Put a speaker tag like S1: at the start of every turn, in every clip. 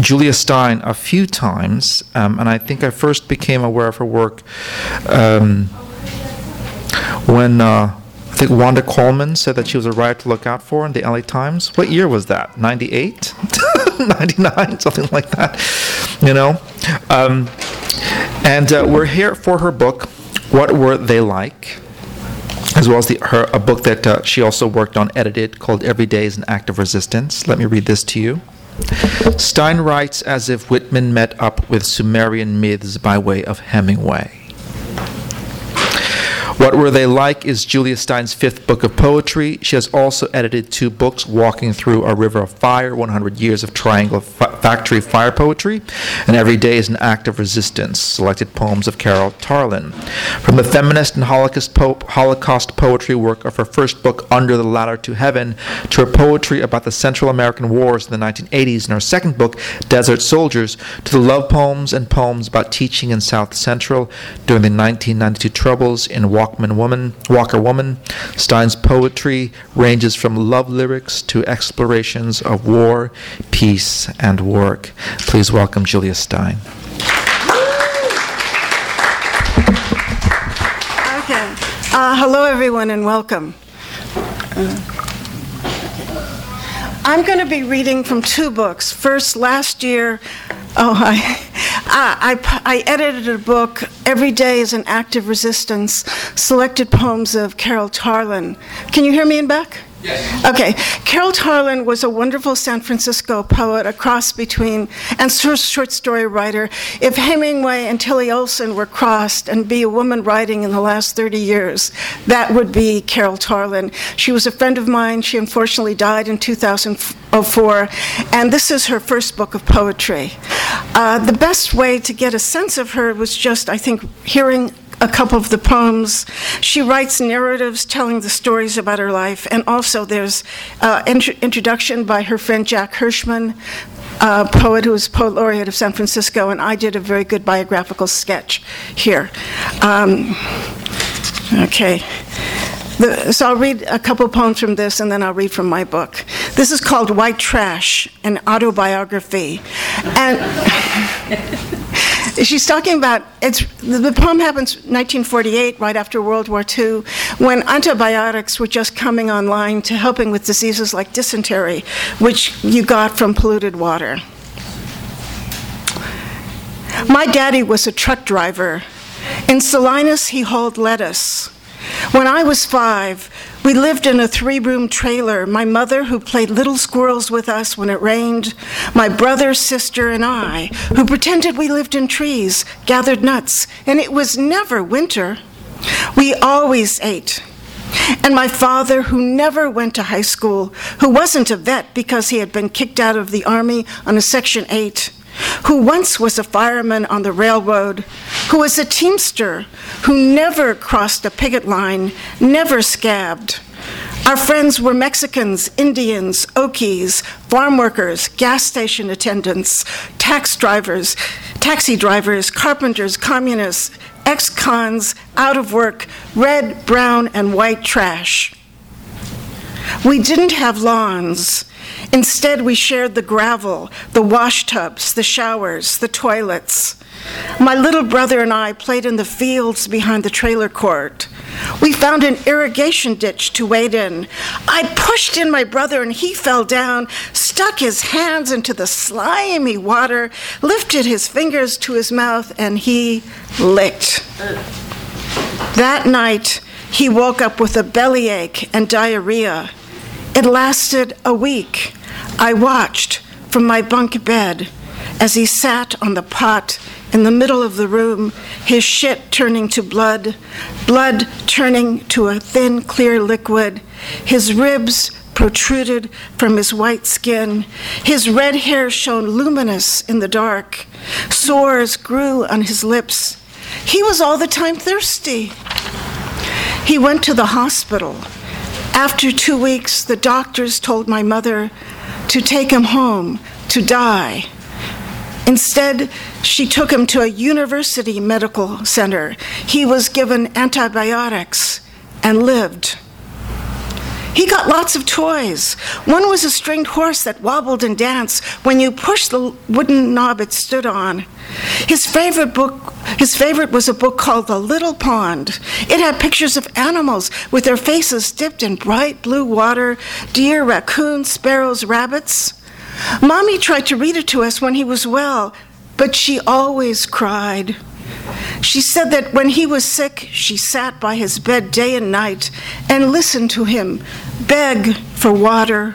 S1: Julia Stein a few times, um, and I think I first became aware of her work um, when uh, I think Wanda Coleman said that she was a writer to look out for in the LA Times. What year was that? 98? 99? Something like that. You know? Um, and uh, we're here for her book, What Were They Like? As well as the, her, a book that uh, she also worked on, edited, called Every Day is an Act of Resistance. Let me read this to you. Stein writes as if Whitman met up with Sumerian myths by way of Hemingway. What Were They Like is Julia Stein's fifth book of poetry. She has also edited two books, Walking Through a River of Fire, 100 Years of Triangle Factory Fire Poetry, and Every Day is an Act of Resistance, selected poems of Carol Tarlin. From the feminist and Holocaust, po- Holocaust poetry work of her first book, Under the Ladder to Heaven, to her poetry about the Central American Wars in the 1980s, and her second book, Desert Soldiers, to the love poems and poems about teaching in South Central during the 1992 Troubles in Walkman Woman, Walker Woman. Stein's poetry ranges from love lyrics to explorations of war, peace, and work. Please welcome Julia Stein.
S2: Okay. Uh, hello, everyone, and welcome. Uh, I'm going to be reading from two books. First, last year, oh, I, I, I, edited a book, Every Day is an Act of Resistance, selected poems of Carol Tarlin. Can you hear me in back? Okay. Carol Tarlin was a wonderful San Francisco poet, a cross between, and short story writer. If Hemingway and Tillie Olsen were crossed and be a woman writing in the last 30 years, that would be Carol Tarlin. She was a friend of mine. She unfortunately died in 2004, and this is her first book of poetry. Uh, the best way to get a sense of her was just, I think, hearing a couple of the poems. She writes narratives telling the stories about her life, and also there's uh, int- introduction by her friend Jack Hirschman, a poet who was poet laureate of San Francisco, and I did a very good biographical sketch here. Um, okay. The, so I'll read a couple poems from this and then I'll read from my book. This is called White Trash, an autobiography. And she's talking about it's the poem happens 1948 right after world war ii when antibiotics were just coming online to helping with diseases like dysentery which you got from polluted water. My daddy was a truck driver. In salinas he hauled lettuce. When i was five we lived in a three room trailer. My mother, who played little squirrels with us when it rained, my brother, sister, and I, who pretended we lived in trees, gathered nuts, and it was never winter. We always ate. And my father, who never went to high school, who wasn't a vet because he had been kicked out of the Army on a Section 8, who once was a fireman on the railroad, who was a teamster, who never crossed a picket line, never scabbed. Our friends were Mexicans, Indians, Okies, farm workers, gas station attendants, tax drivers, taxi drivers, carpenters, communists, ex cons, out of work, red, brown, and white trash. We didn't have lawns. Instead, we shared the gravel, the wash tubs, the showers, the toilets. My little brother and I played in the fields behind the trailer court. We found an irrigation ditch to wade in. I pushed in my brother and he fell down, stuck his hands into the slimy water, lifted his fingers to his mouth, and he licked. That night, he woke up with a bellyache and diarrhea. It lasted a week. I watched from my bunk bed as he sat on the pot in the middle of the room, his shit turning to blood, blood turning to a thin, clear liquid, his ribs protruded from his white skin. His red hair shone luminous in the dark. Sores grew on his lips. He was all the time thirsty. He went to the hospital. After two weeks, the doctors told my mother to take him home to die. Instead, she took him to a university medical center. He was given antibiotics and lived. He got lots of toys. One was a stringed horse that wobbled and danced when you pushed the wooden knob it stood on. His favorite book, his favorite was a book called The Little Pond. It had pictures of animals with their faces dipped in bright blue water, deer, raccoons, sparrows, rabbits. Mommy tried to read it to us when he was well, but she always cried. She said that when he was sick, she sat by his bed day and night and listened to him beg for water.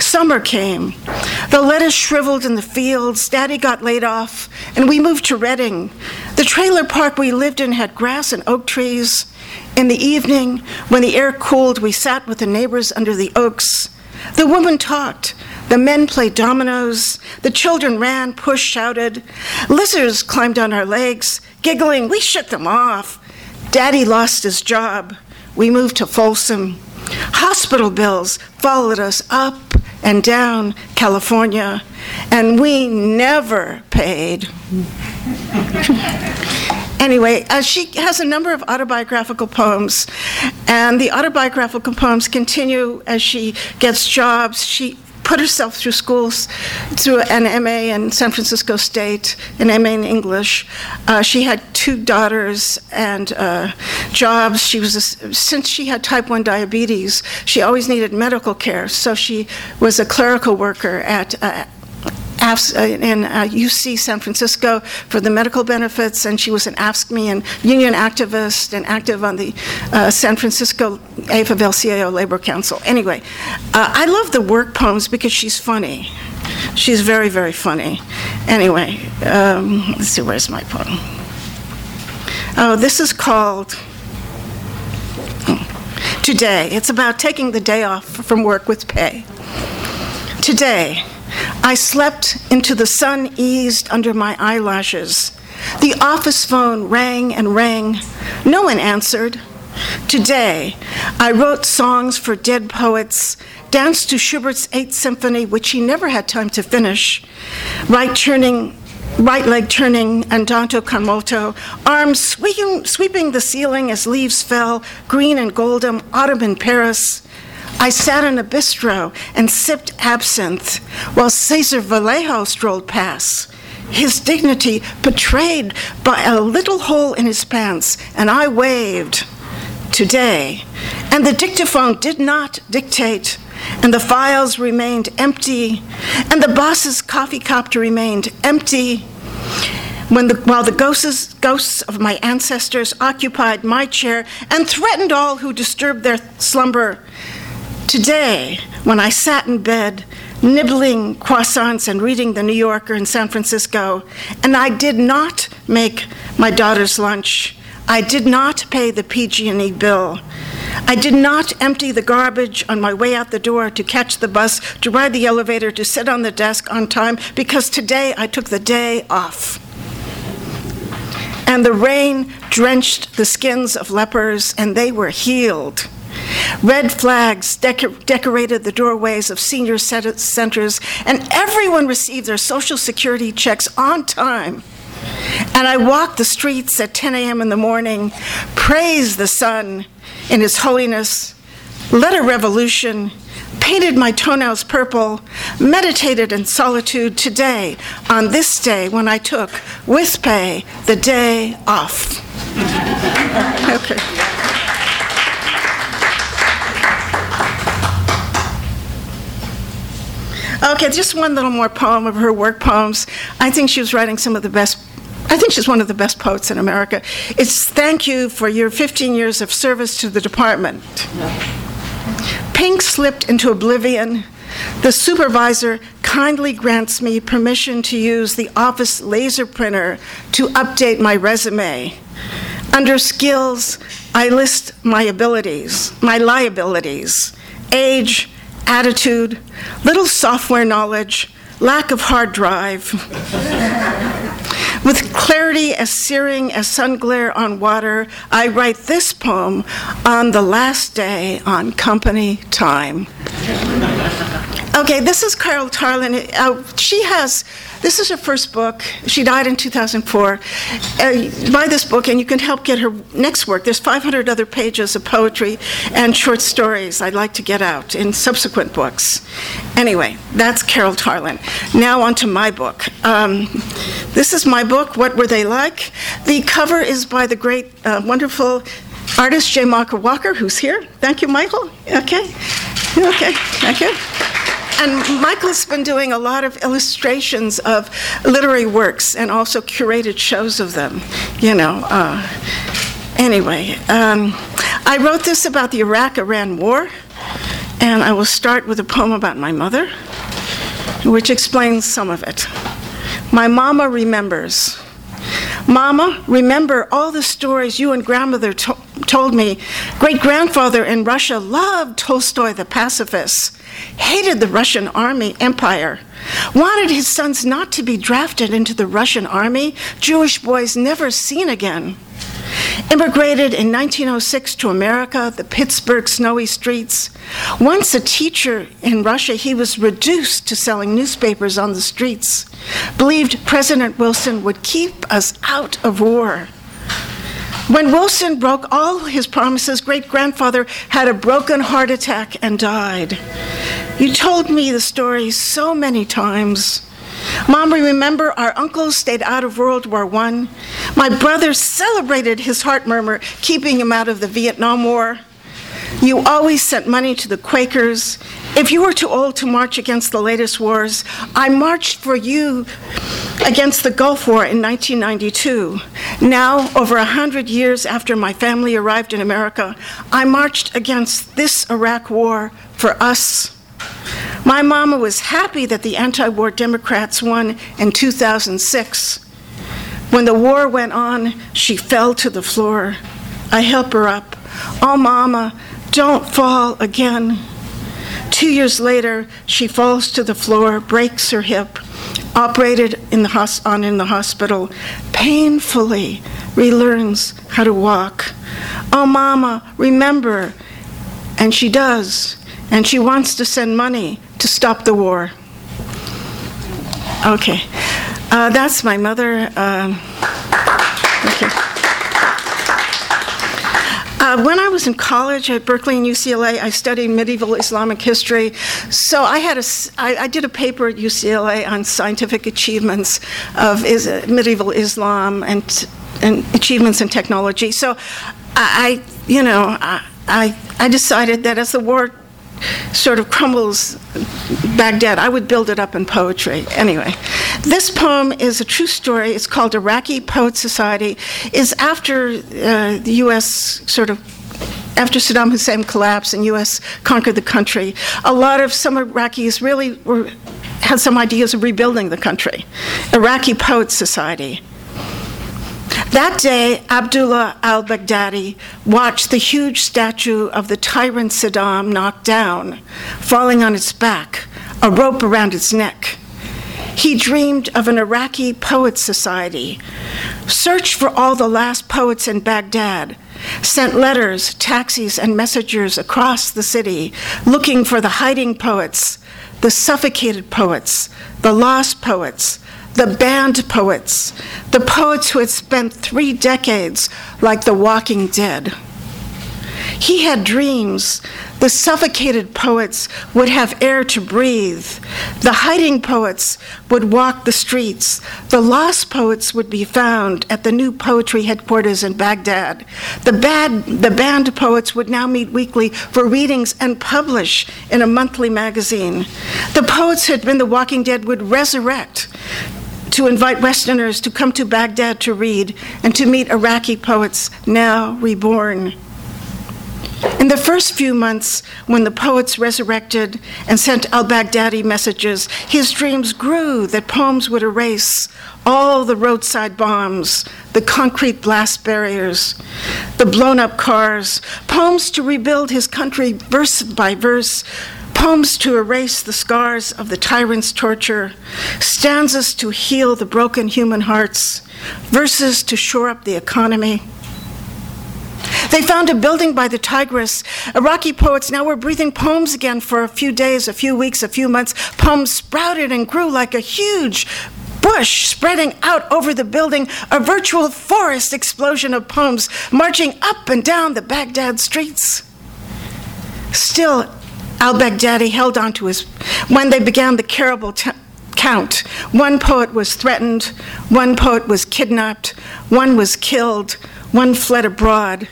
S2: Summer came. The lettuce shriveled in the fields. Daddy got laid off, and we moved to Redding. The trailer park we lived in had grass and oak trees. In the evening, when the air cooled, we sat with the neighbors under the oaks. The women talked. The men played dominoes. The children ran, pushed, shouted. Lizards climbed on our legs. Giggling, we shook them off. Daddy lost his job. We moved to Folsom. Hospital bills followed us up and down California, and we never paid. Anyway, uh, she has a number of autobiographical poems, and the autobiographical poems continue as she gets jobs. She put herself through schools, through an MA in San Francisco State, an MA in English. Uh, she had two daughters and uh, jobs. She was a, since she had type one diabetes, she always needed medical care. So she was a clerical worker at. Uh, in UC uh, San Francisco for the medical benefits, and she was an AFSCME and union activist and active on the uh, San Francisco AFL-CIO Labor Council. Anyway, uh, I love the work poems because she's funny. She's very, very funny. Anyway, um, let's see, where's my poem? Oh, this is called hmm, Today. It's about taking the day off from work with pay. Today, I slept into the sun eased under my eyelashes. The office phone rang and rang. No one answered. Today, I wrote songs for dead poets, danced to Schubert's Eighth Symphony, which he never had time to finish, right turning, right leg turning Andante con moto, arms sweeping, sweeping the ceiling as leaves fell, green and golden, autumn in Paris. I sat in a bistro and sipped absinthe while Cesar Vallejo strolled past, his dignity betrayed by a little hole in his pants, and I waved today. And the dictaphone did not dictate, and the files remained empty, and the boss's coffee cup remained empty. When the, while the ghosts, ghosts of my ancestors occupied my chair and threatened all who disturbed their slumber, Today, when I sat in bed, nibbling croissants and reading The New Yorker in San Francisco, and I did not make my daughter's lunch, I did not pay the PG&E bill. I did not empty the garbage on my way out the door to catch the bus, to ride the elevator, to sit on the desk on time, because today I took the day off. And the rain drenched the skins of lepers, and they were healed. Red flags decor- decorated the doorways of senior centers, and everyone received their Social Security checks on time. And I walked the streets at 10 a.m. in the morning, praised the sun in his holiness, led a revolution, painted my toenails purple, meditated in solitude today, on this day when I took, with pay, the day off. okay. Okay, just one little more poem of her work poems. I think she was writing some of the best I think she's one of the best poets in America. It's thank you for your 15 years of service to the department. Pink slipped into oblivion. The supervisor kindly grants me permission to use the office laser printer to update my resume. Under skills, I list my abilities, my liabilities, age, attitude, little software knowledge, lack of hard drive. With clarity as searing as sun glare on water, I write this poem on the last day on company time. Okay, this is Carol Tarlin. Uh, she has, this is her first book. She died in 2004. Uh, buy this book and you can help get her next work. There's 500 other pages of poetry and short stories I'd like to get out in subsequent books. Anyway, that's Carol Tarlin. Now on to my book. Um, this is my book, What Were They Like? The cover is by the great, uh, wonderful artist J. Michael Walker, who's here. Thank you, Michael. Okay. Okay, thank you. And Michael's been doing a lot of illustrations of literary works and also curated shows of them, you know. Uh, anyway, um, I wrote this about the Iraq Iran War, and I will start with a poem about my mother, which explains some of it. My mama remembers. Mama, remember all the stories you and grandmother to- told me. Great grandfather in Russia loved Tolstoy the pacifist hated the Russian army empire, wanted his sons not to be drafted into the Russian army, Jewish boys never seen again. Immigrated in 1906 to America, the Pittsburgh snowy streets. Once a teacher in Russia, he was reduced to selling newspapers on the streets. Believed President Wilson would keep us out of war. When Wilson broke all his promises, great grandfather had a broken heart attack and died. You told me the story so many times. Mom, we remember our uncle stayed out of World War I. My brother celebrated his heart murmur, keeping him out of the Vietnam War. You always sent money to the Quakers. If you were too old to march against the latest wars, I marched for you against the Gulf War in 1992. Now, over a hundred years after my family arrived in America, I marched against this Iraq war for us. My mama was happy that the anti war Democrats won in 2006. When the war went on, she fell to the floor. I help her up. Oh, mama, don't fall again. Two years later, she falls to the floor, breaks her hip, operated in the hos- on in the hospital, painfully relearns how to walk. Oh, Mama, remember. And she does. And she wants to send money to stop the war. Okay. Uh, that's my mother. Um, okay. Uh, when I was in college at Berkeley and UCLA, I studied medieval Islamic history. So I had a, I, I did a paper at UCLA on scientific achievements of is, medieval Islam and and achievements in technology. So I, you know, I, I decided that as the war sort of crumbles Baghdad, I would build it up in poetry. Anyway, this poem is a true story. It's called Iraqi Poet Society. is after uh, the U.S. sort of after Saddam Hussein collapsed and U.S. conquered the country, a lot of some Iraqis really were, had some ideas of rebuilding the country. Iraqi Poet Society. That day, Abdullah al Baghdadi watched the huge statue of the tyrant Saddam knocked down, falling on its back, a rope around its neck. He dreamed of an Iraqi poet society, searched for all the last poets in Baghdad, sent letters, taxis, and messengers across the city looking for the hiding poets, the suffocated poets, the lost poets, the banned poets, the poets who had spent three decades like the walking dead. He had dreams. The suffocated poets would have air to breathe. The hiding poets would walk the streets. The lost poets would be found at the new poetry headquarters in Baghdad. The, bad, the banned poets would now meet weekly for readings and publish in a monthly magazine. The poets who had been the walking dead would resurrect to invite Westerners to come to Baghdad to read and to meet Iraqi poets now reborn. In the first few months, when the poets resurrected and sent al Baghdadi messages, his dreams grew that poems would erase all the roadside bombs, the concrete blast barriers, the blown up cars, poems to rebuild his country verse by verse, poems to erase the scars of the tyrant's torture, stanzas to heal the broken human hearts, verses to shore up the economy. They found a building by the Tigris. Iraqi poets now were breathing poems again for a few days, a few weeks, a few months. Poems sprouted and grew like a huge bush spreading out over the building, a virtual forest explosion of poems marching up and down the Baghdad streets. Still, al Baghdadi held on to his. When they began the terrible t- count, one poet was threatened, one poet was kidnapped, one was killed, one fled abroad.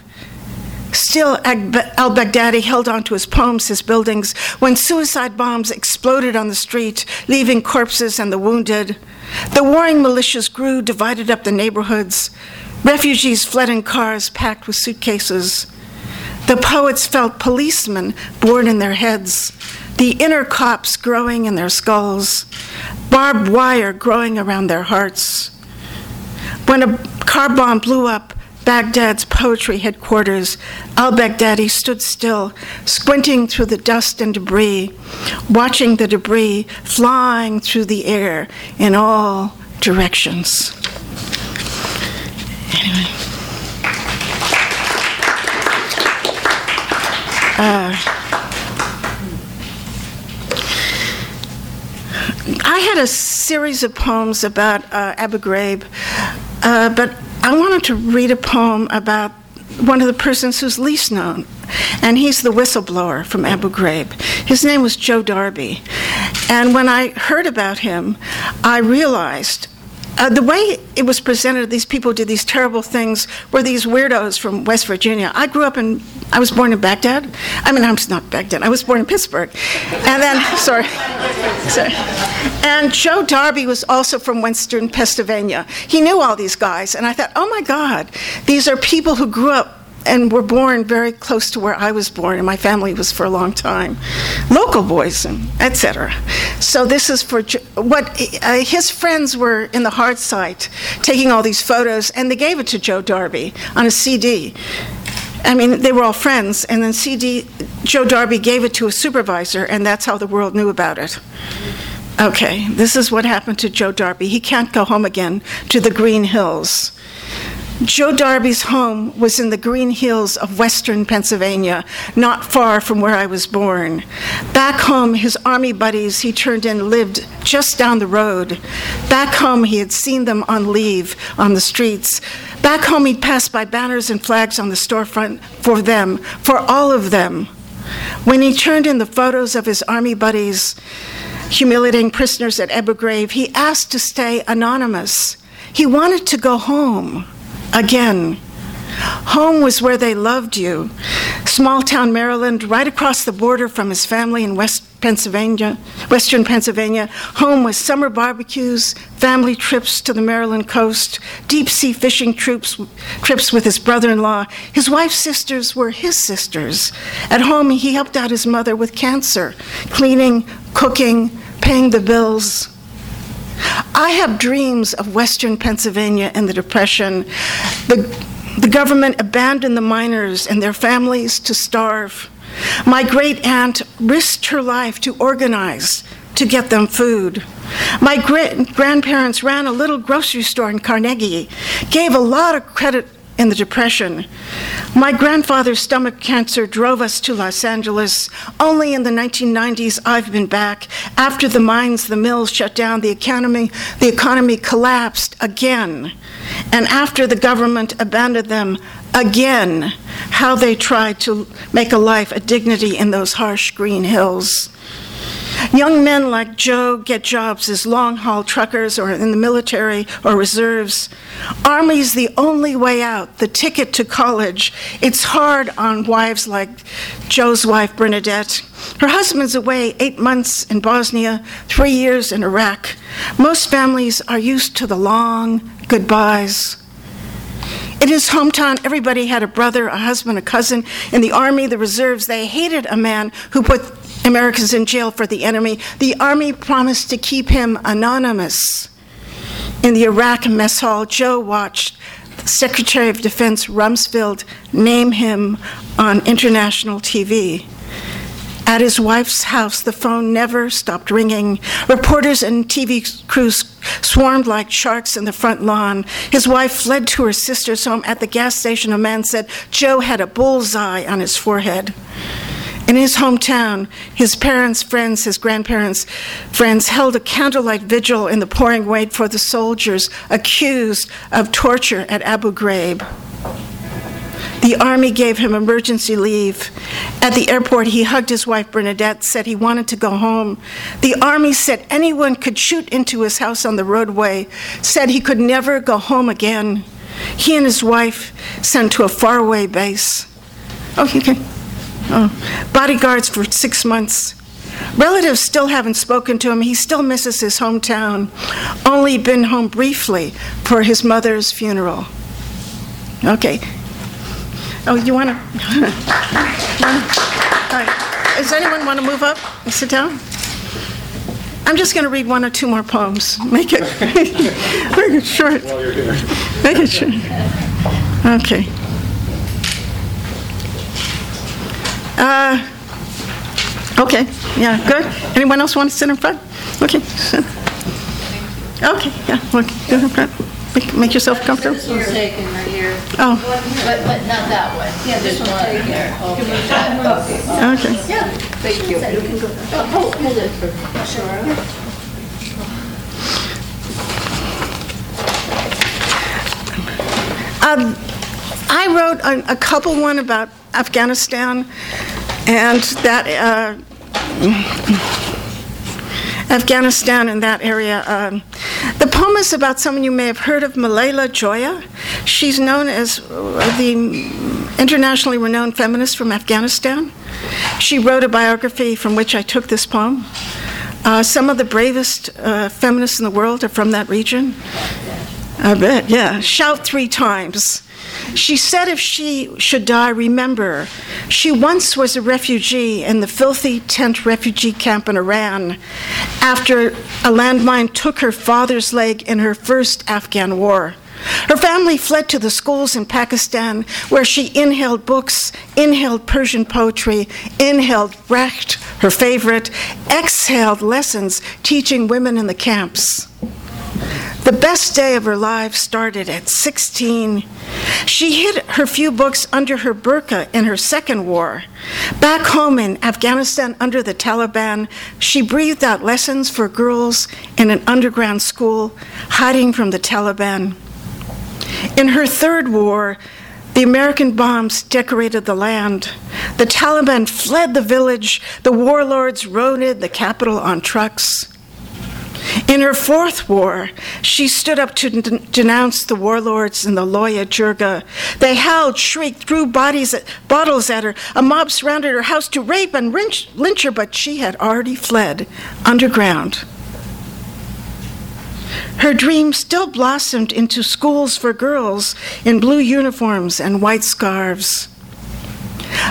S2: Still, al Baghdadi held on to his poems, his buildings, when suicide bombs exploded on the street, leaving corpses and the wounded. The warring militias grew, divided up the neighborhoods. Refugees fled in cars packed with suitcases. The poets felt policemen born in their heads, the inner cops growing in their skulls, barbed wire growing around their hearts. When a car bomb blew up, Baghdad's poetry headquarters, al Baghdadi stood still, squinting through the dust and debris, watching the debris flying through the air in all directions. Anyway. Uh, I had a series of poems about uh, Abu Ghraib, uh, but I wanted to read a poem about one of the persons who's least known, and he's the whistleblower from Abu Ghraib. His name was Joe Darby. And when I heard about him, I realized uh, the way it was presented, these people did these terrible things, were these weirdos from West Virginia. I grew up in, I was born in Baghdad. I mean, I'm not Baghdad, I was born in Pittsburgh. And then, sorry, sorry. And Joe Darby was also from Western Pennsylvania. He knew all these guys, and I thought, oh my God, these are people who grew up and were born very close to where I was born, and my family was for a long time. Local boys, and etc. So this is for what uh, his friends were in the hard site taking all these photos, and they gave it to Joe Darby on a CD. I mean, they were all friends, and then CD, Joe Darby gave it to a supervisor, and that's how the world knew about it. Okay, this is what happened to Joe Darby. He can't go home again to the Green Hills. Joe Darby's home was in the green hills of western Pennsylvania, not far from where I was born. Back home, his army buddies he turned in lived just down the road. Back home, he had seen them on leave on the streets. Back home, he'd passed by banners and flags on the storefront for them, for all of them. When he turned in the photos of his army buddies humiliating prisoners at Ghraib, he asked to stay anonymous. He wanted to go home again. Home was where they loved you. Small town Maryland, right across the border from his family in West Pennsylvania, Western Pennsylvania. Home was summer barbecues, family trips to the Maryland coast, deep sea fishing trips, trips with his brother in law. His wife's sisters were his sisters. At home, he helped out his mother with cancer, cleaning, cooking, paying the bills. I have dreams of Western Pennsylvania in the Depression. The, the government abandoned the miners and their families to starve. My great aunt risked her life to organize to get them food. My grandparents ran a little grocery store in Carnegie, gave a lot of credit in the Depression. My grandfather's stomach cancer drove us to Los Angeles. Only in the 1990s I've been back. After the mines, the mills shut down, the economy, the economy collapsed again. And after the government abandoned them again, how they tried to make a life, a dignity in those harsh green hills. Young men like Joe get jobs as long haul truckers or in the military or reserves. Army's the only way out, the ticket to college. It's hard on wives like Joe's wife, Bernadette. Her husband's away eight months in Bosnia, three years in Iraq. Most families are used to the long goodbyes. In his hometown, everybody had a brother, a husband, a cousin. In the Army, the reserves, they hated a man who put Americans in jail for the enemy. The Army promised to keep him anonymous. In the Iraq mess hall, Joe watched Secretary of Defense Rumsfeld name him on international TV. At his wife's house, the phone never stopped ringing. Reporters and TV crews swarmed like sharks in the front lawn. His wife fled to her sister's home. At the gas station, a man said Joe had a bullseye on his forehead. In his hometown, his parents, friends, his grandparents, friends held a candlelight vigil in the pouring rain for the soldiers accused of torture at Abu Ghraib. The Army gave him emergency leave. At the airport, he hugged his wife Bernadette, said he wanted to go home. The Army said anyone could shoot into his house on the roadway, said he could never go home again. He and his wife sent to a faraway base. Oh, okay. Oh. Bodyguards for six months. Relatives still haven't spoken to him. He still misses his hometown. Only been home briefly for his mother's funeral. Okay, Oh, you want to? Does anyone want to move up and sit down? I'm just going to read one or two more poems. Make it, make it short. While you're here. Make it short. Okay. Uh, okay. Yeah. Good. Anyone else want to sit in front? Okay. Okay. Yeah. Look. Go in front. Make, make yourself comfortable.
S3: This one's taken right here.
S2: Oh,
S3: But, but not that one. Yeah, there's one there. Okay.
S2: okay.
S3: Yeah, thank you. Oh, Hold, hold it for, sure.
S2: Um, I wrote a, a couple one about Afghanistan, and that uh, Afghanistan and that area. Um, the poem is about someone you may have heard of, Malalai Joya. She's known as the internationally renowned feminist from Afghanistan. She wrote a biography from which I took this poem. Uh, some of the bravest uh, feminists in the world are from that region. I bet, yeah. Shout three times. She said if she should die, remember, she once was a refugee in the filthy tent refugee camp in Iran after a landmine took her father's leg in her first Afghan war. Her family fled to the schools in Pakistan where she inhaled books, inhaled Persian poetry, inhaled Brecht, her favorite, exhaled lessons teaching women in the camps. The best day of her life started at 16. She hid her few books under her burqa in her second war. Back home in Afghanistan under the Taliban, she breathed out lessons for girls in an underground school, hiding from the Taliban. In her third war, the American bombs decorated the land. The Taliban fled the village. The warlords raided the capital on trucks. In her fourth war, she stood up to d- denounce the warlords and the Loya Jirga. They howled, shrieked, threw bodies at, bottles at her. A mob surrounded her house to rape and lynch, lynch her, but she had already fled underground. Her dream still blossomed into schools for girls in blue uniforms and white scarves.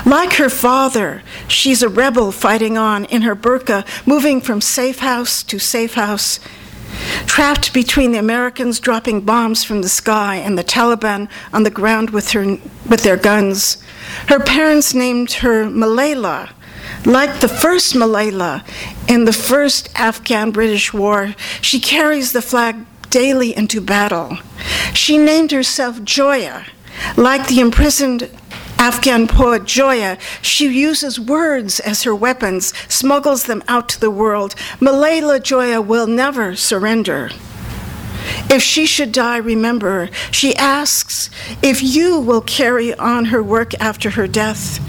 S2: Like her father, she's a rebel fighting on in her burqa, moving from safe house to safe house, trapped between the Americans dropping bombs from the sky and the Taliban on the ground with, her, with their guns. Her parents named her Malalai, Like the first Malalai in the first Afghan British War, she carries the flag daily into battle. She named herself Joya. Like the imprisoned Afghan poet Joya, she uses words as her weapons, smuggles them out to the world. Malalai Joya will never surrender. If she should die, remember, she asks if you will carry on her work after her death.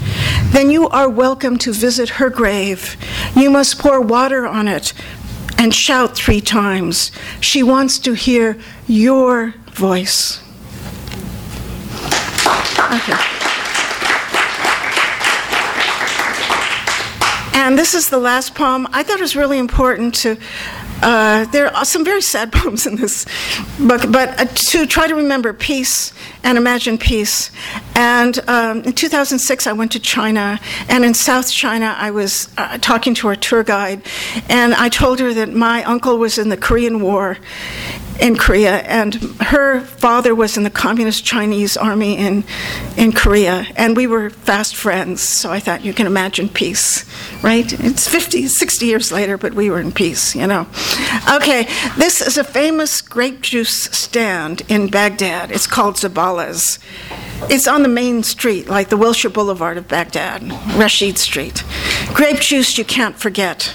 S2: Then you are welcome to visit her grave. You must pour water on it and shout three times. She wants to hear your voice. Okay. And this is the last poem. I thought it was really important to uh, there are some very sad poems in this book, but uh, to try to remember peace and imagine peace. And um, in 2006, I went to China, and in South China, I was uh, talking to our tour guide, and I told her that my uncle was in the Korean War, in Korea, and her father was in the Communist Chinese Army in, in Korea, and we were fast friends, so I thought you can imagine peace, right? It's 50, 60 years later, but we were in peace, you know. Okay, this is a famous grape juice stand in Baghdad. It's called Zabala's. It's on the main street, like the Wilshire Boulevard of Baghdad, Rashid Street. Grape juice you can't forget.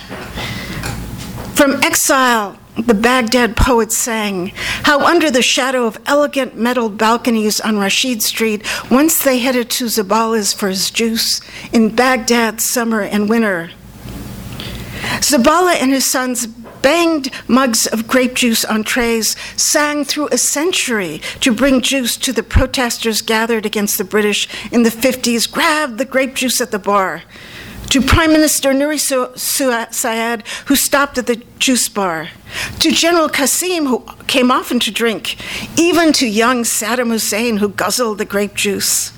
S2: From exile the Baghdad poet sang how, under the shadow of elegant metal balconies on Rashid Street, once they headed to Zabala's for his juice in Baghdad summer and winter. Zabala and his sons banged mugs of grape juice on trays, sang through a century to bring juice to the protesters gathered against the British in the 50s, grabbed the grape juice at the bar to Prime Minister Nuri Saad, who stopped at the juice bar, to General Qasim, who came often to drink, even to young Saddam Hussein, who guzzled the grape juice.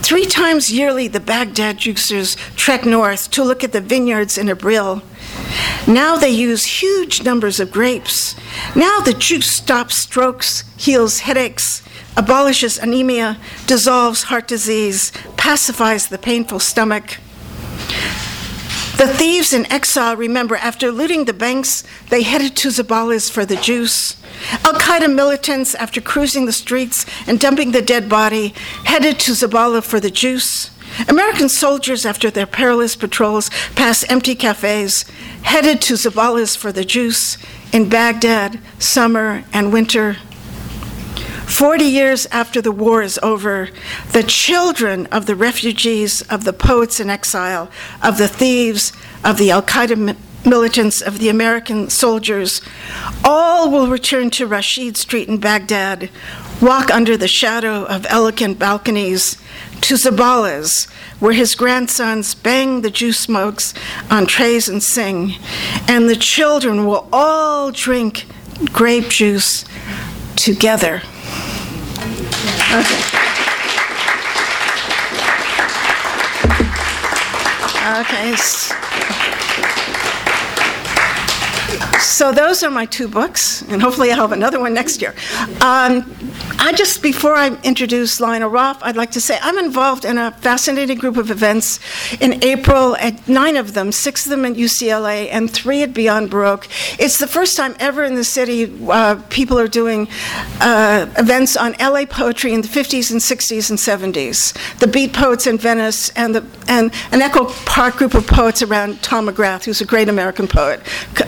S2: Three times yearly, the Baghdad juicers trek north to look at the vineyards in Erbil. Now they use huge numbers of grapes. Now the juice stops strokes, heals headaches, abolishes anemia, dissolves heart disease, pacifies the painful stomach. The thieves in exile remember after looting the banks, they headed to Zabala's for the juice. Al Qaeda militants, after cruising the streets and dumping the dead body, headed to Zabala for the juice. American soldiers, after their perilous patrols past empty cafes, headed to Zabala's for the juice in Baghdad, summer and winter. 40 years after the war is over, the children of the refugees, of the poets in exile, of the thieves, of the Al Qaeda militants, of the American soldiers, all will return to Rashid Street in Baghdad, walk under the shadow of elegant balconies to Zabala's, where his grandsons bang the juice mugs on trays and sing, and the children will all drink grape juice together. Okay. Okay. So those are my two books, and hopefully I'll have another one next year. Um, I just, before I introduce Lionel Rolfe, I'd like to say I'm involved in a fascinating group of events in April, at nine of them, six of them at UCLA, and three at Beyond Baroque. It's the first time ever in the city uh, people are doing uh, events on LA poetry in the 50s and 60s and 70s. The Beat Poets in Venice and, the, and an Echo Park group of poets around Tom McGrath, who's a great American poet.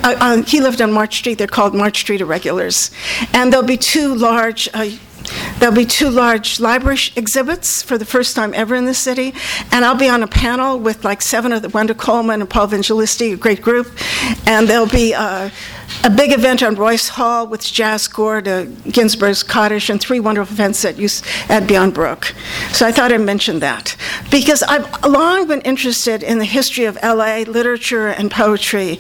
S2: Uh, uh, he lived on Marsh Street. They're called Marsh Street Irregulars. And there'll be two large uh, There'll be two large library exhibits for the first time ever in the city, and I'll be on a panel with like seven of the Wanda Coleman and Paul Vangelisti, a great group, and there'll be uh, a big event on Royce Hall with jazz score to Ginsberg's Kaddish and three wonderful events at, at Beyond Baroque. So I thought I'd mention that because I've long been interested in the history of LA literature and poetry,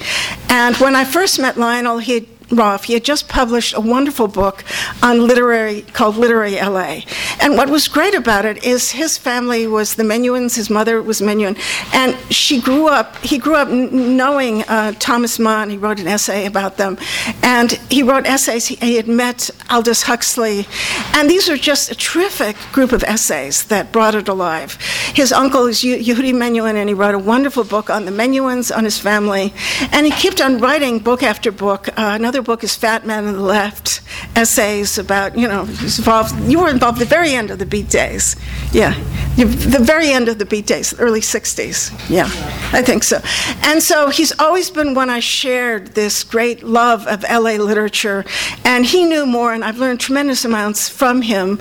S2: and when I first met Lionel, he Rolfe. He had just published a wonderful book on literary called Literary LA. And what was great about it is his family was the Menuhins, his mother was Menuhin, and she grew up, he grew up knowing uh, Thomas Mann. He wrote an essay about them. And he wrote essays. He, he had met Aldous Huxley. And these are just a terrific group of essays that brought it alive. His uncle is Yehudi Menuhin, and he wrote a wonderful book on the Menuhins, on his family. And he kept on writing book after book. Uh, another book is Fat Man on the Left, essays about, you know, involved, you were involved at the very end of the Beat Days. Yeah, the very end of the Beat Days, early 60s. Yeah, I think so. And so he's always been one I shared this great love of LA literature. And he knew more, and I've learned tremendous amounts from him.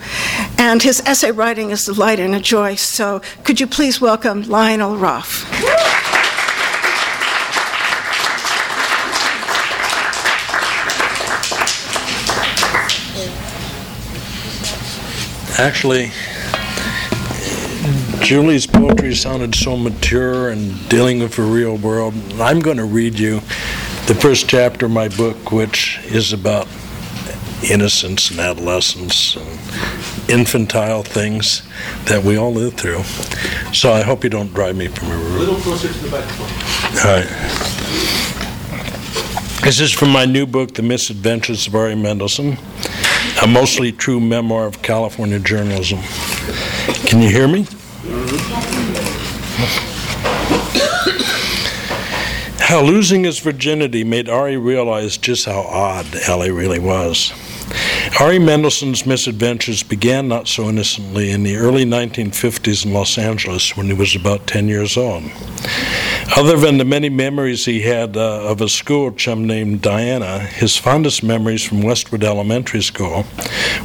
S2: And his essay writing is a delight and a joy. So could you please welcome Lionel Rolfe?
S4: Actually, Julie's poetry sounded so mature and dealing with the real world. I'm going to read you the first chapter of my book, which is about innocence and adolescence and infantile things that we all live through. So I hope you don't drive me from a room. A little closer to the microphone. All right. This is from my new book, The Misadventures of Ari Mendelsohn a mostly true memoir of California journalism. Can you hear me? How losing his virginity made Ari realize just how odd Ellie really was. Ari Mendelsohn's misadventures began not so innocently in the early 1950s in Los Angeles when he was about 10 years old. Other than the many memories he had uh, of a school chum named Diana, his fondest memories from Westwood Elementary School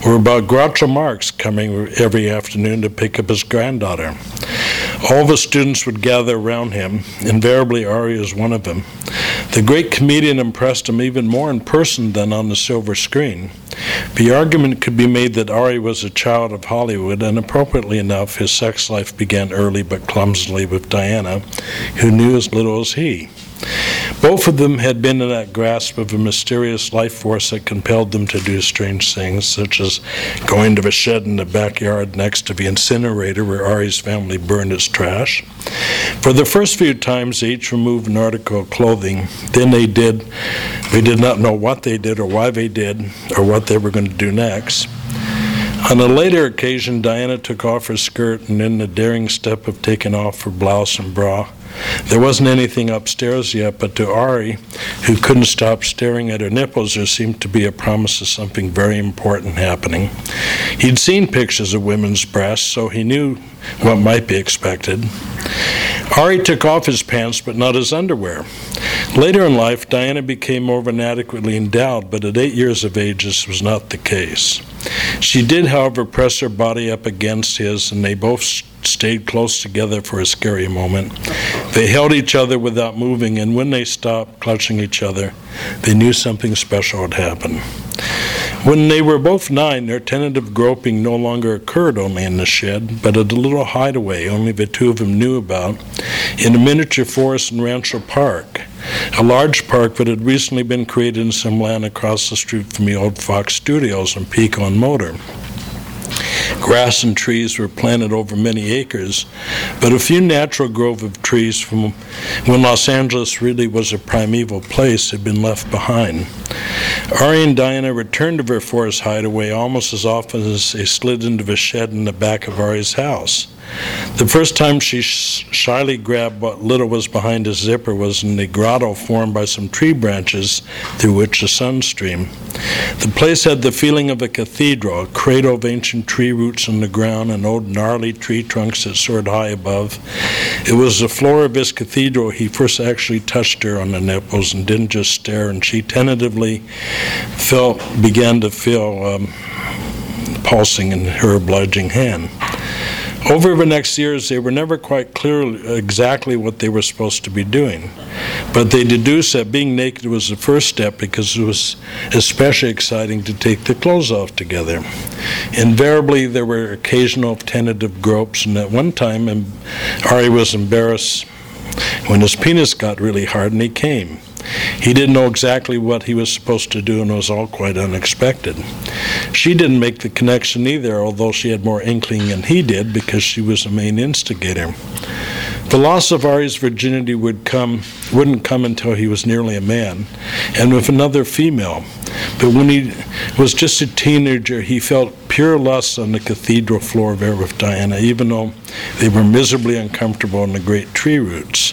S4: were about Groucho Marx coming every afternoon to pick up his granddaughter. All the students would gather around him, invariably Ari was one of them. The great comedian impressed him even more in person than on the silver screen. The argument could be made that Ari was a child of Hollywood, and appropriately enough, his sex life began early but clumsily with Diana, who knew as little as he. Both of them had been in that grasp of a mysterious life force that compelled them to do strange things, such as going to the shed in the backyard next to the incinerator where Ari's family burned its trash. For the first few times, they each removed an article of clothing. Then they did, they did not know what they did or why they did or what they were going to do next. On a later occasion, Diana took off her skirt and in the daring step of taking off her blouse and bra, there wasn't anything upstairs yet, but to Ari, who couldn't stop staring at her nipples, there seemed to be a promise of something very important happening. He'd seen pictures of women's breasts, so he knew what might be expected. Ari took off his pants, but not his underwear. Later in life, Diana became more than adequately endowed, but at eight years of age, this was not the case. She did, however, press her body up against his, and they both stayed close together for a scary moment. They held each other without moving, and when they stopped clutching each other, they knew something special had happened. When they were both nine, their tentative groping no longer occurred only in the shed, but at a little hideaway only the two of them knew about, in a miniature forest in Rancho Park, a large park that had recently been created in some land across the street from the old Fox Studios in Pico and Motor. Grass and trees were planted over many acres, but a few natural grove of trees from when Los Angeles really was a primeval place had been left behind. Ari and Diana returned to their forest hideaway almost as often as they slid into the shed in the back of Ari's house. The first time she shyly grabbed what little was behind his zipper was in the grotto formed by some tree branches through which the sun streamed. The place had the feeling of a cathedral, a cradle of ancient tree roots in the ground and old gnarly tree trunks that soared high above. It was the floor of this cathedral he first actually touched her on the nipples and didn't just stare, and she tentatively felt, began to feel um, pulsing in her obliging hand. Over the next years, they were never quite clear exactly what they were supposed to be doing. But they deduced that being naked was the first step because it was especially exciting to take the clothes off together. Invariably, there were occasional tentative gropes, and at one time, Ari was embarrassed when his penis got really hard and he came. He didn't know exactly what he was supposed to do, and it was all quite unexpected. She didn't make the connection either, although she had more inkling than he did because she was the main instigator. The loss of Ari's virginity would come, wouldn't come until he was nearly a man, and with another female. But when he was just a teenager, he felt pure lust on the cathedral floor there with Diana, even though they were miserably uncomfortable in the great tree roots.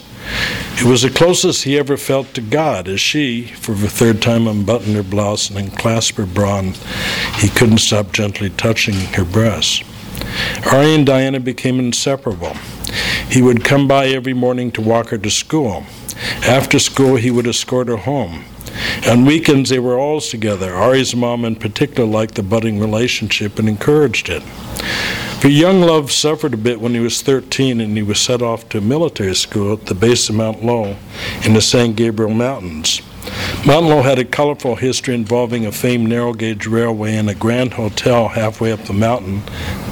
S4: It was the closest he ever felt to God as she, for the third time, unbuttoned her blouse and unclasped her bra, and he couldn't stop gently touching her breasts. Ari and Diana became inseparable. He would come by every morning to walk her to school. After school, he would escort her home. On weekends, they were always together. Ari's mom, in particular, liked the budding relationship and encouraged it. But young love suffered a bit when he was 13 and he was sent off to military school at the base of Mount Lowe in the San Gabriel Mountains. Mount Lowe had a colorful history involving a famed narrow gauge railway and a grand hotel halfway up the mountain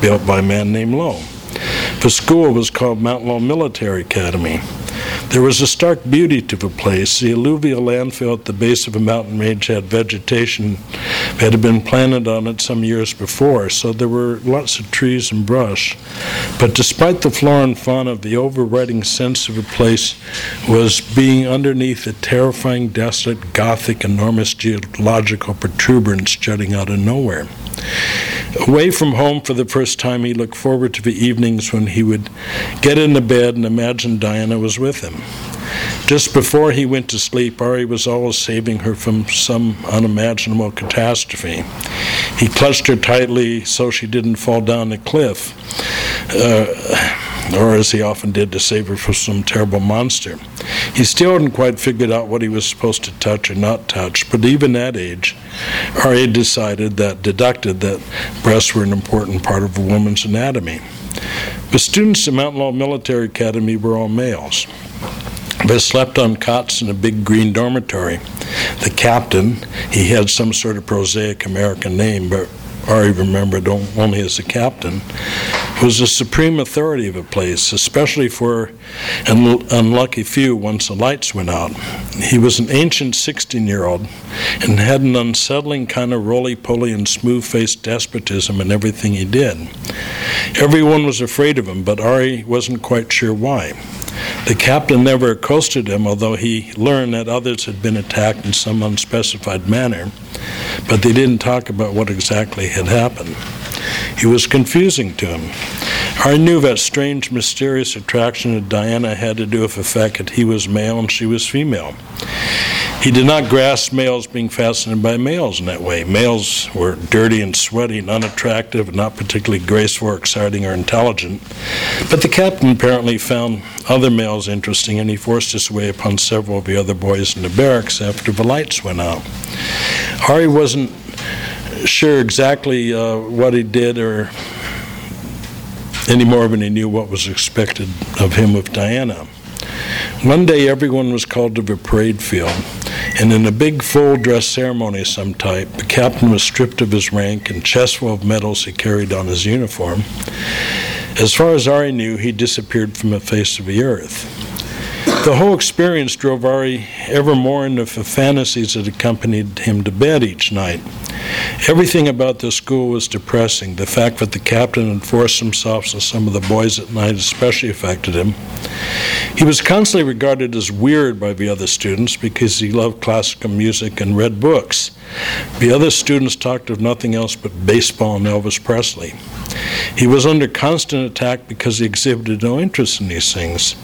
S4: built by a man named Lowe. The school was called Mount Lowe Military Academy. There was a stark beauty to the place. The alluvial landfill at the base of a mountain range had vegetation that had been planted on it some years before, so there were lots of trees and brush. But despite the flora and fauna, the overriding sense of the place was being underneath a terrifying, desolate, gothic, enormous geological protuberance jutting out of nowhere. Away from home for the first time, he looked forward to the evenings when he would get into bed and imagine Diana was with him. Just before he went to sleep, Ari was always saving her from some unimaginable catastrophe. He clutched her tightly so she didn't fall down the cliff, uh, or as he often did, to save her from some terrible monster. He still hadn't quite figured out what he was supposed to touch or not touch, but even at age, Ari decided that, deducted that breasts were an important part of a woman's anatomy. The students at Mount Lowe Military Academy were all males. They slept on cots in a big green dormitory. The captain, he had some sort of prosaic American name, but Ari remembered only as the captain, was the supreme authority of a place, especially for an unlucky few once the lights went out. He was an ancient 16 year old and had an unsettling kind of roly poly and smooth faced despotism in everything he did. Everyone was afraid of him, but Ari wasn't quite sure why. The captain never accosted him, although he learned that others had been attacked in some unspecified manner, but they didn't talk about what exactly had happened. He was confusing to him. I knew that strange, mysterious attraction to Diana had to do with the fact that he was male and she was female. He did not grasp males being fascinated by males in that way. Males were dirty and sweaty and unattractive, not particularly graceful exciting or intelligent. But the captain apparently found other males interesting, and he forced his way upon several of the other boys in the barracks after the lights went out. Ari wasn't sure exactly uh, what he did or any more than he knew what was expected of him with Diana. One day, everyone was called to the parade field, and in a big full dress ceremony of some type, the captain was stripped of his rank and chest full of medals he carried on his uniform. As far as Ari knew, he disappeared from the face of the earth. The whole experience drove Ari ever more into the fantasies that accompanied him to bed each night. Everything about the school was depressing. The fact that the captain had forced himself on some of the boys at night especially affected him. He was constantly regarded as weird by the other students because he loved classical music and read books. The other students talked of nothing else but baseball and Elvis Presley. He was under constant attack because he exhibited no interest in these things.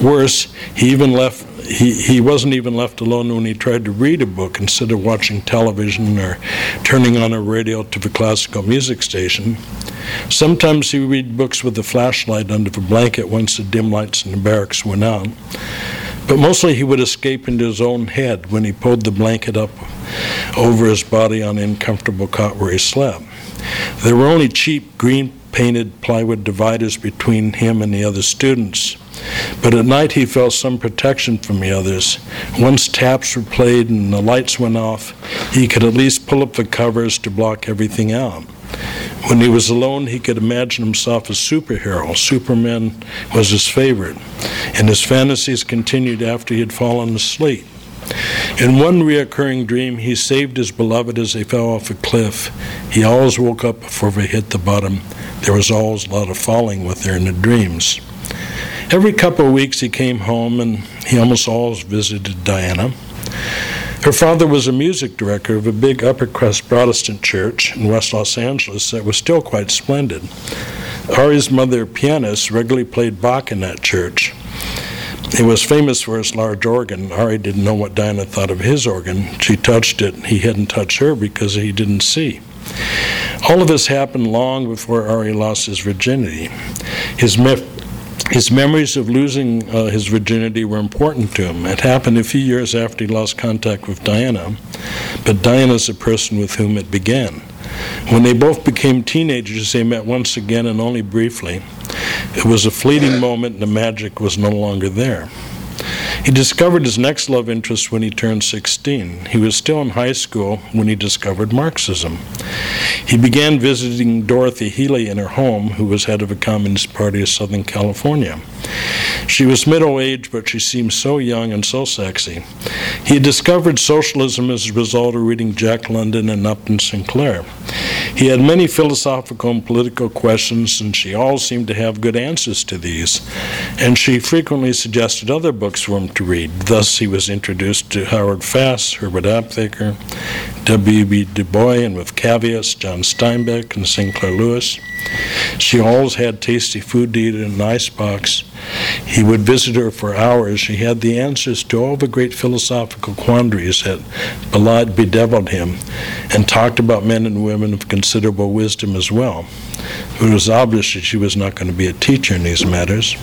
S4: Worse, he even left he, he wasn't even left alone when he tried to read a book instead of watching television or turning on a radio to the classical music station. Sometimes he would read books with a flashlight under the blanket once the dim lights in the barracks went out. But mostly he would escape into his own head when he pulled the blanket up over his body on the uncomfortable cot where he slept. There were only cheap green painted plywood dividers between him and the other students. But at night he felt some protection from the others. Once taps were played and the lights went off, he could at least pull up the covers to block everything out. When he was alone, he could imagine himself a superhero. Superman was his favorite, and his fantasies continued after he had fallen asleep. In one reoccurring dream, he saved his beloved as they fell off a cliff. He always woke up before they hit the bottom. There was always a lot of falling with her in the dreams. Every couple of weeks, he came home and he almost always visited Diana. Her father was a music director of a big upper crust Protestant church in West Los Angeles that was still quite splendid. Ari's mother, pianist, regularly played Bach in that church. He was famous for his large organ. Ari didn't know what Diana thought of his organ. She touched it. He hadn't touched her because he didn't see. All of this happened long before Ari lost his virginity. His, his memories of losing uh, his virginity were important to him. It happened a few years after he lost contact with Diana, but Diana's the person with whom it began. When they both became teenagers, they met once again and only briefly. It was a fleeting moment, and the magic was no longer there. He discovered his next love interest when he turned 16. He was still in high school when he discovered Marxism. He began visiting Dorothy Healey in her home, who was head of a Communist Party of Southern California. She was middle aged, but she seemed so young and so sexy. He discovered socialism as a result of reading Jack London and Upton Sinclair. He had many philosophical and political questions, and she always seemed to have good answers to these. And she frequently suggested other books for him to read. Thus, he was introduced to Howard Fast, Herbert Aptheker, W.B. Du Bois, and with caveats, John Steinbeck and Sinclair Lewis. She always had tasty food to eat in an icebox. He would visit her for hours. She had the answers to all the great philosophical quandaries that belied, bedeviled him, and talked about men and women of considerable wisdom as well. It was obvious that she was not going to be a teacher in these matters.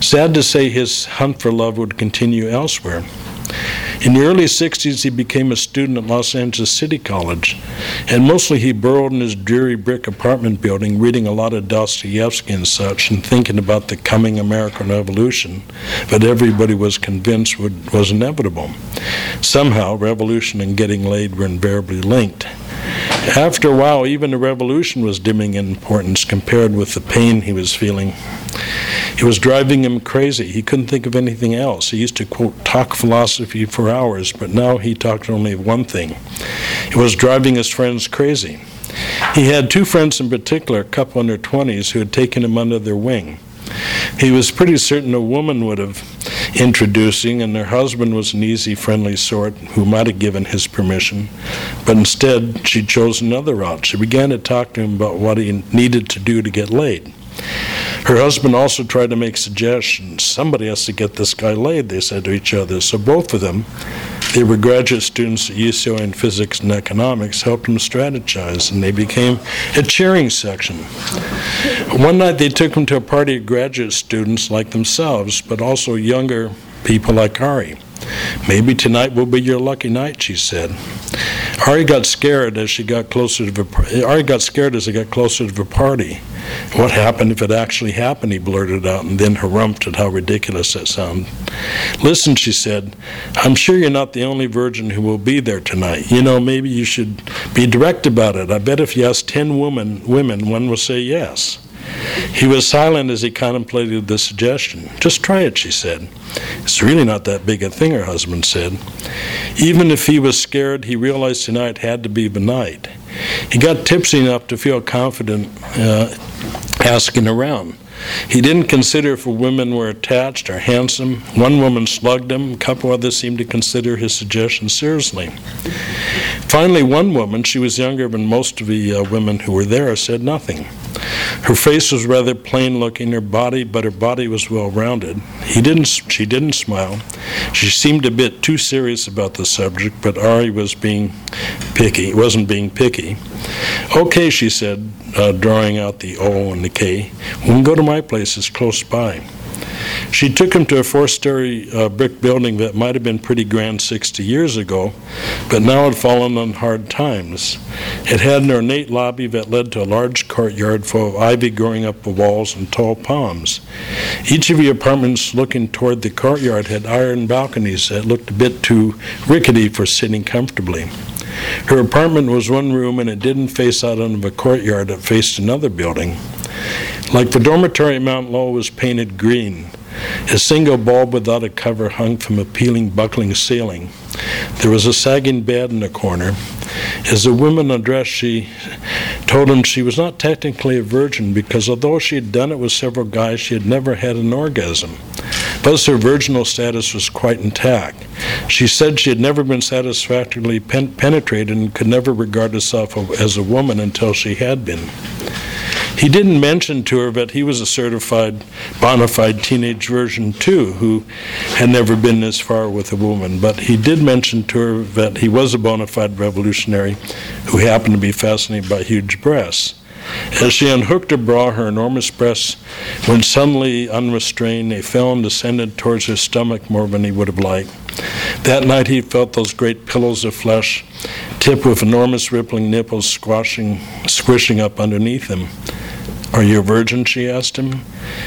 S4: Sad to say, his hunt for love would continue elsewhere. In the early 60s, he became a student at Los Angeles City College, and mostly he burrowed in his dreary brick apartment building, reading a lot of Dostoevsky and such, and thinking about the coming American Revolution that everybody was convinced would, was inevitable. Somehow, revolution and getting laid were invariably linked. After a while, even the revolution was dimming in importance compared with the pain he was feeling. It was driving him crazy. He couldn't think of anything else. He used to, quote, talk philosophy for hours, but now he talked only of one thing. It was driving his friends crazy. He had two friends in particular, a couple in their 20s, who had taken him under their wing. He was pretty certain a woman would have introducing, and their husband was an easy, friendly sort who might have given his permission, but instead she chose another route. She began to talk to him about what he needed to do to get laid. Her husband also tried to make suggestions. Somebody has to get this guy laid, they said to each other. So both of them, they were graduate students at UCLA in physics and economics, helped them strategize, and they became a cheering section. One night they took him to a party of graduate students like themselves, but also younger people like Ari. Maybe tonight will be your lucky night, she said. Ari got scared as she got closer to the Ari got scared as they got closer to the party. What happened if it actually happened? He blurted out, and then harumphed at how ridiculous that sounded. Listen, she said, I'm sure you're not the only virgin who will be there tonight. You know, maybe you should be direct about it. I bet if you ask ten women, women, one will say yes. He was silent as he contemplated the suggestion. Just try it, she said. It's really not that big a thing, her husband said. Even if he was scared, he realized tonight had to be the night. He got tipsy enough to feel confident uh, asking around. He didn't consider if women were attached or handsome. One woman slugged him, a couple others seemed to consider his suggestion seriously. Finally, one woman, she was younger than most of the uh, women who were there, said nothing. Her face was rather plain looking, her body, but her body was well rounded. He didn't, she didn't smile. She seemed a bit too serious about the subject, but Ari was being picky, wasn't being picky. Okay, she said, uh, drawing out the O and the K. We can go to my place, it's close by. She took him to a four story uh, brick building that might have been pretty grand 60 years ago, but now had fallen on hard times. It had an ornate lobby that led to a large courtyard full of ivy growing up the walls and tall palms. Each of the apartments looking toward the courtyard had iron balconies that looked a bit too rickety for sitting comfortably. Her apartment was one room and it didn't face out onto a courtyard, it faced another building. Like the dormitory Mount Lowell was painted green. A single bulb without a cover hung from a peeling, buckling ceiling. There was a sagging bed in the corner. As the woman undressed, she told him she was not technically a virgin because although she had done it with several guys, she had never had an orgasm. Thus, her virginal status was quite intact. She said she had never been satisfactorily pen- penetrated and could never regard herself as a woman until she had been. He didn't mention to her that he was a certified bona fide teenage virgin too, who had never been this far with a woman. But he did mention to her that he was a bona fide revolutionary who happened to be fascinated by huge breasts. As she unhooked her bra, her enormous breasts went suddenly unrestrained. They fell and descended towards her stomach more than he would have liked. That night he felt those great pillows of flesh, tipped with enormous rippling nipples squashing, squishing up underneath him. Are you a virgin? she asked him.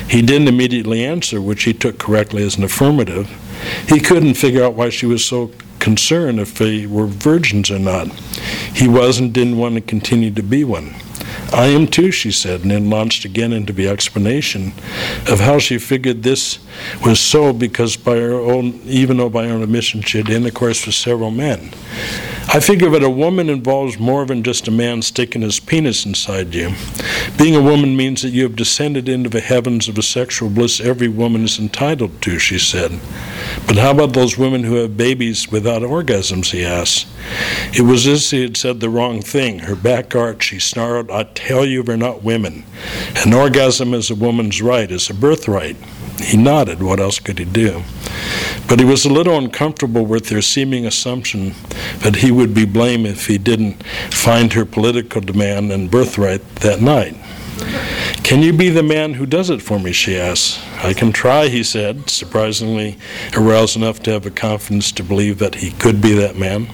S4: He didn't immediately answer, which he took correctly as an affirmative. He couldn't figure out why she was so concerned if they were virgins or not. He was and didn't want to continue to be one. I am too, she said, and then launched again into the explanation of how she figured this was so because by her own, even though by her own admission she had intercourse with several men. I figure that a woman involves more than just a man sticking his penis inside you. Being a woman means that you have descended into the heavens of a sexual bliss every woman is entitled to, she said. But how about those women who have babies without orgasms, he asked. It was as if he had said the wrong thing. Her back arched, she snarled, I tell you, they're not women. An orgasm is a woman's right, is a birthright. He nodded. What else could he do? But he was a little uncomfortable with their seeming assumption that he would be blamed if he didn't find her political demand and birthright that night. Can you be the man who does it for me? she asked. I can try, he said, surprisingly aroused enough to have the confidence to believe that he could be that man.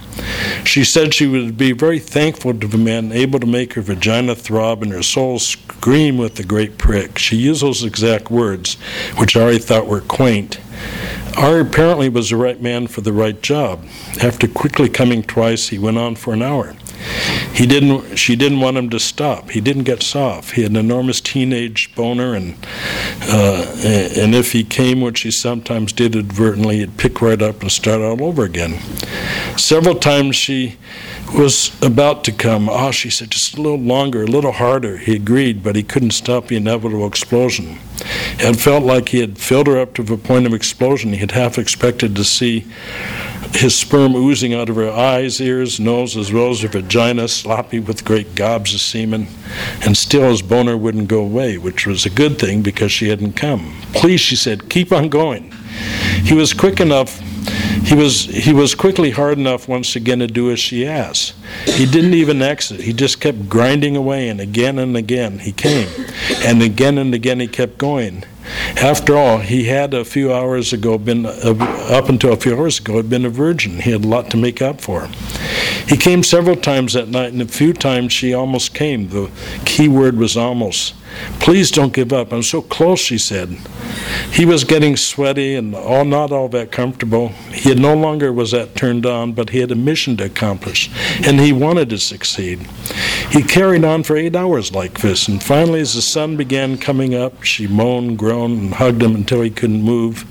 S4: She said she would be very thankful to the man able to make her vagina throb and her soul scream with the great prick. She used those exact words, which Ari thought were quaint. Ari apparently was the right man for the right job. After quickly coming twice, he went on for an hour. He didn't. She didn't want him to stop. He didn't get soft. He had an enormous teenage boner, and uh, and if he came, which he sometimes did advertently, he'd pick right up and start all over again. Several times she was about to come. Ah, oh, she said, just a little longer, a little harder. He agreed, but he couldn't stop the inevitable explosion. It felt like he had filled her up to the point of explosion. He had half expected to see his sperm oozing out of her eyes, ears, nose, as well as her vagina, sloppy with great gobs of semen. And still his boner wouldn't go away, which was a good thing because she hadn't come. Please, she said, keep on going. He was quick enough. He was he was quickly hard enough once again to do as she asked. He didn't even exit. He just kept grinding away, and again and again he came, and again and again he kept going. After all, he had a few hours ago been, uh, up until a few hours ago, had been a virgin. He had a lot to make up for. He came several times that night, and a few times she almost came. The key word was almost. Please don't give up. I'm so close, she said. He was getting sweaty and all not all that comfortable. He no longer was that turned on, but he had a mission to accomplish, and he wanted to succeed. He carried on for eight hours like this, and finally, as the sun began coming up, she moaned, groaned, and hugged him until he couldn't move.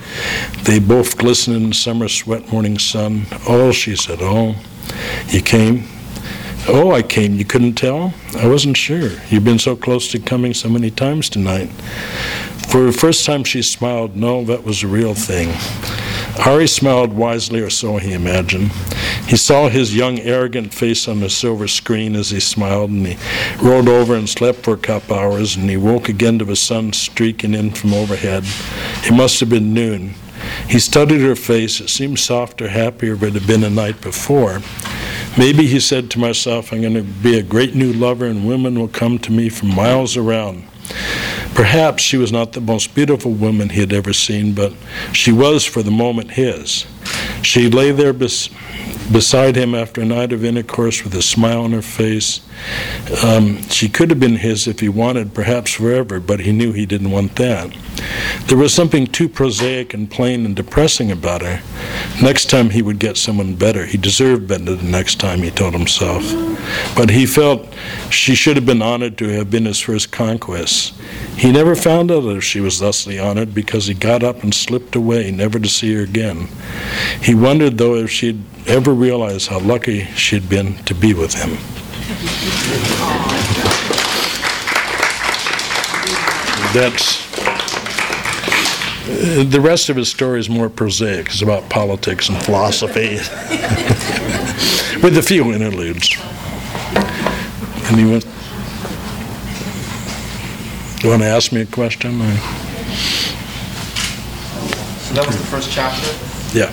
S4: They both glistened in the summer sweat morning sun. Oh, she said, oh, you came. Oh, I came. You couldn't tell? I wasn't sure. You've been so close to coming so many times tonight. For the first time, she smiled. No, that was a real thing. Ari smiled wisely, or so he imagined. He saw his young, arrogant face on the silver screen as he smiled, and he rolled over and slept for a couple hours, and he woke again to the sun streaking in from overhead. It must have been noon. He studied her face. It seemed softer, happier than it had been the night before. Maybe he said to myself, I'm going to be a great new lover, and women will come to me from miles around. Perhaps she was not the most beautiful woman he had ever seen, but she was for the moment his. She lay there bes- beside him after a night of intercourse with a smile on her face. Um, she could have been his if he wanted, perhaps forever, but he knew he didn't want that. There was something too prosaic and plain and depressing about her. Next time he would get someone better. He deserved better the next time, he told himself. But he felt she should have been honored to have been his first conquest. He never found out if she was thusly honored because he got up and slipped away, never to see her again. He wondered, though, if she'd ever realize how lucky she'd been to be with him. That's the rest of his story is more prosaic. It's about politics and philosophy, with a few interludes. And he went. You want to ask me a question? or-
S1: So that was the first chapter?
S4: Yeah.